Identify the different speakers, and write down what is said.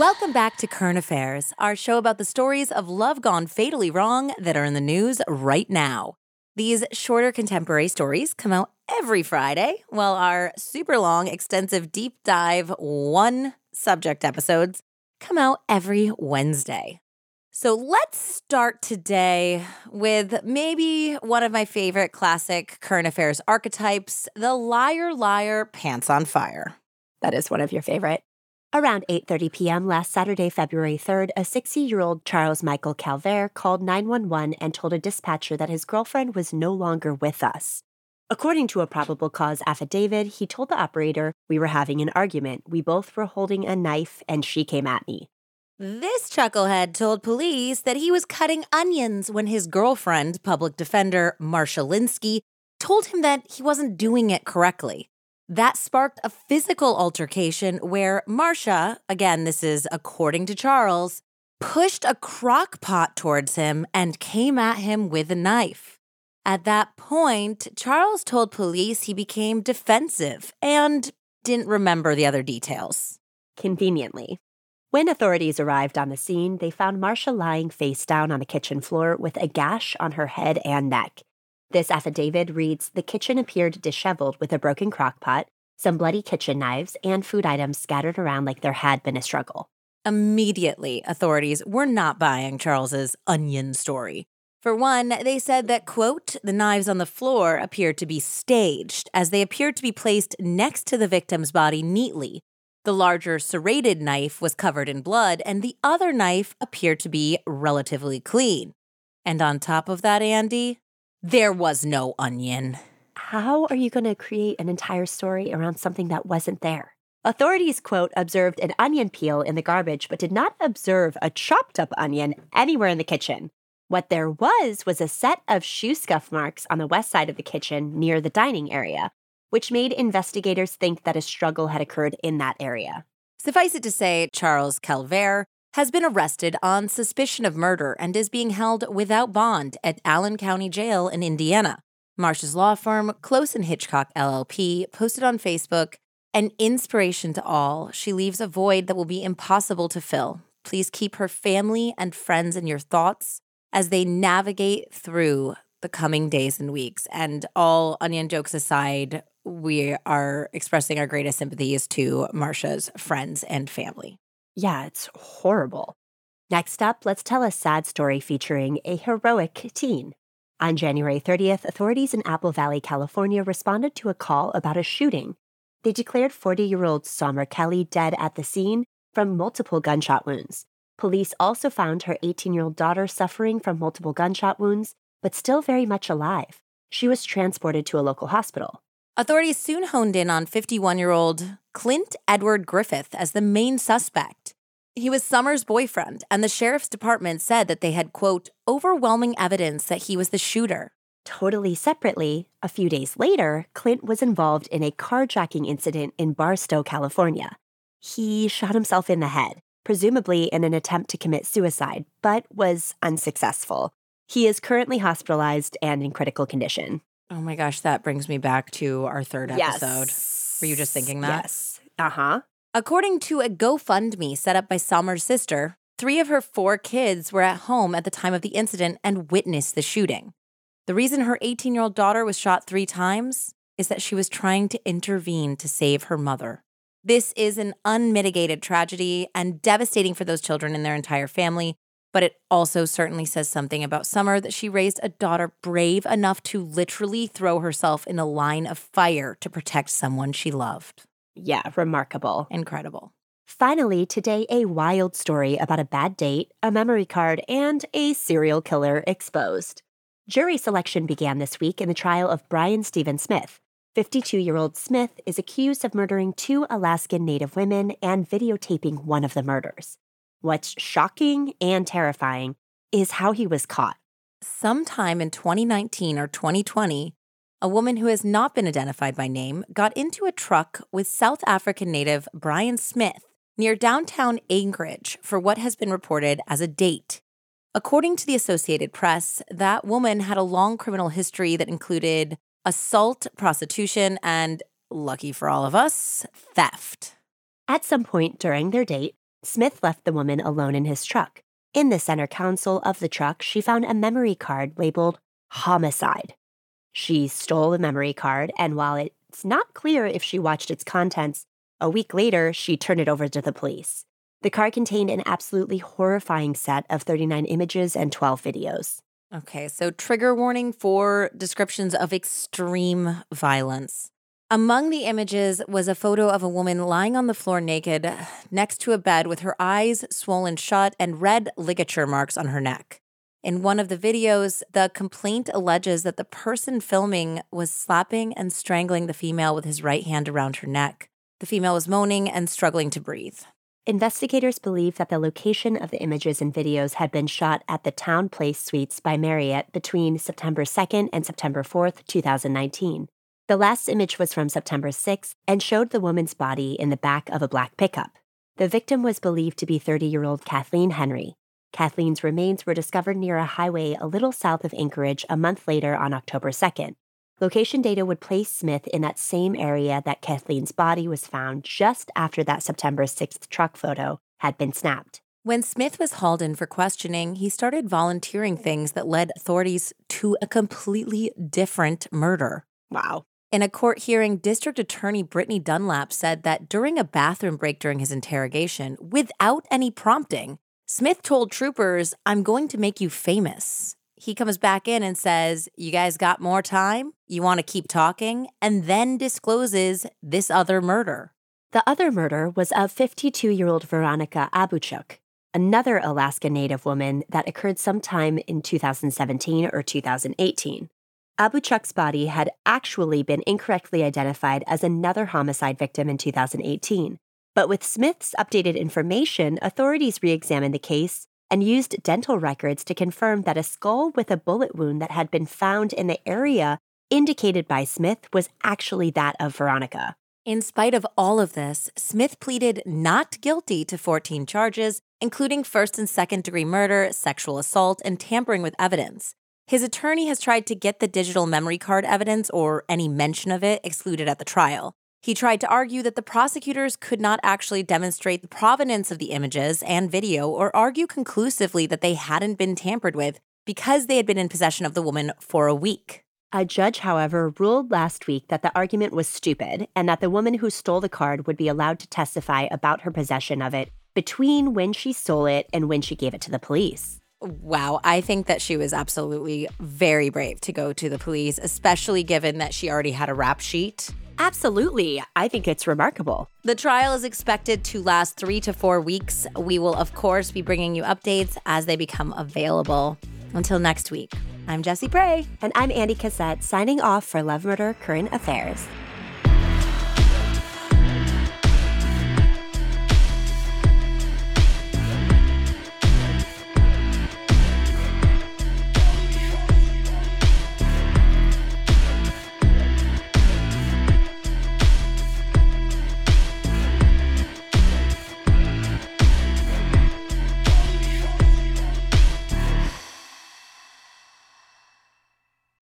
Speaker 1: Welcome back to Current Affairs, our show about the stories of love gone fatally wrong that are in the news right now. These shorter contemporary stories come out every Friday, while our super long, extensive deep dive one subject episodes come out every Wednesday. So let's start today with maybe one of my favorite classic current affairs archetypes the liar, liar, pants on fire.
Speaker 2: That is one of your favorite. Around 8:30 p.m. last Saturday, February 3rd, a 60-year-old Charles Michael Calvert called 911 and told a dispatcher that his girlfriend was no longer with us. According to a probable cause affidavit, he told the operator, "We were having an argument. We both were holding a knife and she came at me."
Speaker 1: This chucklehead told police that he was cutting onions when his girlfriend, public defender Marsha Linsky, told him that he wasn't doing it correctly. That sparked a physical altercation where Marsha, again, this is according to Charles, pushed a crock pot towards him and came at him with a knife. At that point, Charles told police he became defensive and didn't remember the other details.
Speaker 2: Conveniently. When authorities arrived on the scene, they found Marsha lying face down on the kitchen floor with a gash on her head and neck. This affidavit reads The kitchen appeared disheveled with a broken crock pot, some bloody kitchen knives, and food items scattered around like there had been a struggle.
Speaker 1: Immediately, authorities were not buying Charles's onion story. For one, they said that, quote, the knives on the floor appeared to be staged, as they appeared to be placed next to the victim's body neatly. The larger serrated knife was covered in blood, and the other knife appeared to be relatively clean. And on top of that, Andie, there was no onion.
Speaker 2: How are you going to create an entire story around something that wasn't there? Authorities, quote, observed an onion peel in the garbage, but did not observe a chopped up onion anywhere in the kitchen. What there was was a set of shoe scuff marks on the west side of the kitchen near the dining area, which made investigators think that a struggle had occurred in that area.
Speaker 1: Suffice it to say, Charles Calvert has been arrested on suspicion of murder and is being held without bond at Allen County Jail in Indiana. Marsha's law firm, Close and Hitchcock LLP, posted on Facebook an inspiration to all. She leaves a void that will be impossible to fill. Please keep her family and friends in your thoughts as they navigate through the coming days and weeks. And all onion jokes aside, we are expressing our greatest sympathies to Marsha's friends and family.
Speaker 2: Yeah, it's horrible. Next up, let's tell a sad story featuring a heroic teen. On January 30th, authorities in Apple Valley, California responded to a call about a shooting. They declared 40 year old Sommer Kelly dead at the scene from multiple gunshot wounds. Police also found her 18 year old daughter suffering from multiple gunshot wounds, but still very much alive. She was transported to a local hospital.
Speaker 1: Authorities soon honed in on 51 year old Clint Edward Griffith as the main suspect. He was Sommer's boyfriend, and the sheriff's department said that they had, quote, overwhelming evidence that he was the shooter.
Speaker 2: Totally separately, a few days later, Clint was involved in a carjacking incident in Barstow, California. He shot himself in the head, presumably in an attempt to commit suicide, but was unsuccessful. He is currently hospitalized and in critical condition.
Speaker 1: Oh my gosh, that brings me back to our third episode.
Speaker 2: Yes.
Speaker 1: Were you just thinking that?
Speaker 2: Yes. Uh huh.
Speaker 1: According to a GoFundMe set up by Sommer's sister, three of her four kids were at home at the time of the incident and witnessed the shooting. The reason her 18 year old daughter was shot three times is that she was trying to intervene to save her mother. This is an unmitigated tragedy and devastating for those children and their entire family, but it also certainly says something about Sommer that she raised a daughter brave enough to literally throw herself in a line of fire to protect someone she loved.
Speaker 2: Yeah, remarkable.
Speaker 1: Incredible.
Speaker 2: Finally, today, a wild story about a bad date, a memory card, and a serial killer exposed. Jury selection began this week in the trial of Brian Steven Smith. 52 year old Smith is accused of murdering two Alaskan Native women and videotaping one of the murders. What's shocking and terrifying is how he was caught.
Speaker 1: Sometime in 2019 or 2020, a woman who has not been identified by name got into a truck with South African native Brian Smith near downtown Anchorage for what has been reported as a date. According to the Associated Press, that woman had a long criminal history that included assault, prostitution, and, lucky for all of us, theft.
Speaker 2: At some point during their date, Smith left the woman alone in his truck. In the center console of the truck, she found a memory card labeled homicide. She stole the memory card, and while it's not clear if she watched its contents, a week later, she turned it over to the police. The card contained an absolutely horrifying set of 39 images and 12 videos.
Speaker 1: Okay, so trigger warning for descriptions of extreme violence. Among the images was a photo of a woman lying on the floor naked next to a bed with her eyes swollen shut and red ligature marks on her neck. In one of the videos, the complaint alleges that the person filming was slapping and strangling the female with his right hand around her neck. The female was moaning and struggling to breathe.
Speaker 2: Investigators believe that the location of the images and videos had been shot at the TownePlace Suites by Marriott between September 2nd and September 4th, 2019. The last image was from September 6 and showed the woman's body in the back of a black pickup. The victim was believed to be 30 year old Kathleen Henry. Kathleen's remains were discovered near a highway a little south of Anchorage a month later on October 2nd. Location data would place Smith in that same area that Kathleen's body was found just after that September 6th truck photo had been snapped.
Speaker 1: When Smith was hauled in for questioning, he started volunteering things that led authorities to a completely different murder.
Speaker 2: Wow.
Speaker 1: In a court hearing, District Attorney Brittany Dunlap said that during a bathroom break during his interrogation, without any prompting, Smith told troopers, I'm going to make you famous. He comes back in and says, You guys got more time? You want to keep talking? And then discloses this other murder.
Speaker 2: The other murder was of 52 year old Veronica Abouchuk, another Alaska Native woman that occurred sometime in 2017 or 2018. Abouchuk's body had actually been incorrectly identified as another homicide victim in 2018. But with Smith's updated information, authorities re examined the case and used dental records to confirm that a skull with a bullet wound that had been found in the area indicated by Smith was actually that of Veronica.
Speaker 1: In spite of all of this, Smith pleaded not guilty to 14 charges, including first and second degree murder, sexual assault, and tampering with evidence. His attorney has tried to get the digital memory card evidence or any mention of it excluded at the trial. He tried to argue that the prosecutors could not actually demonstrate the provenance of the images and video or argue conclusively that they hadn't been tampered with because they had been in possession of the woman for a week.
Speaker 2: A judge, however, ruled last week that the argument was stupid and that the woman who stole the card would be allowed to testify about her possession of it between when she stole it and when she gave it to the police.
Speaker 1: Wow, I think that she was absolutely very brave to go to the police, especially given that she already had a rap sheet.
Speaker 2: Absolutely. I think it's remarkable.
Speaker 1: The trial is expected to last three to four weeks. We will, of course, be bringing you updates as they become available. Until next week, I'm Jessie Pray.
Speaker 2: And I'm Andie Cassette, signing off for Love Murder Current Affairs.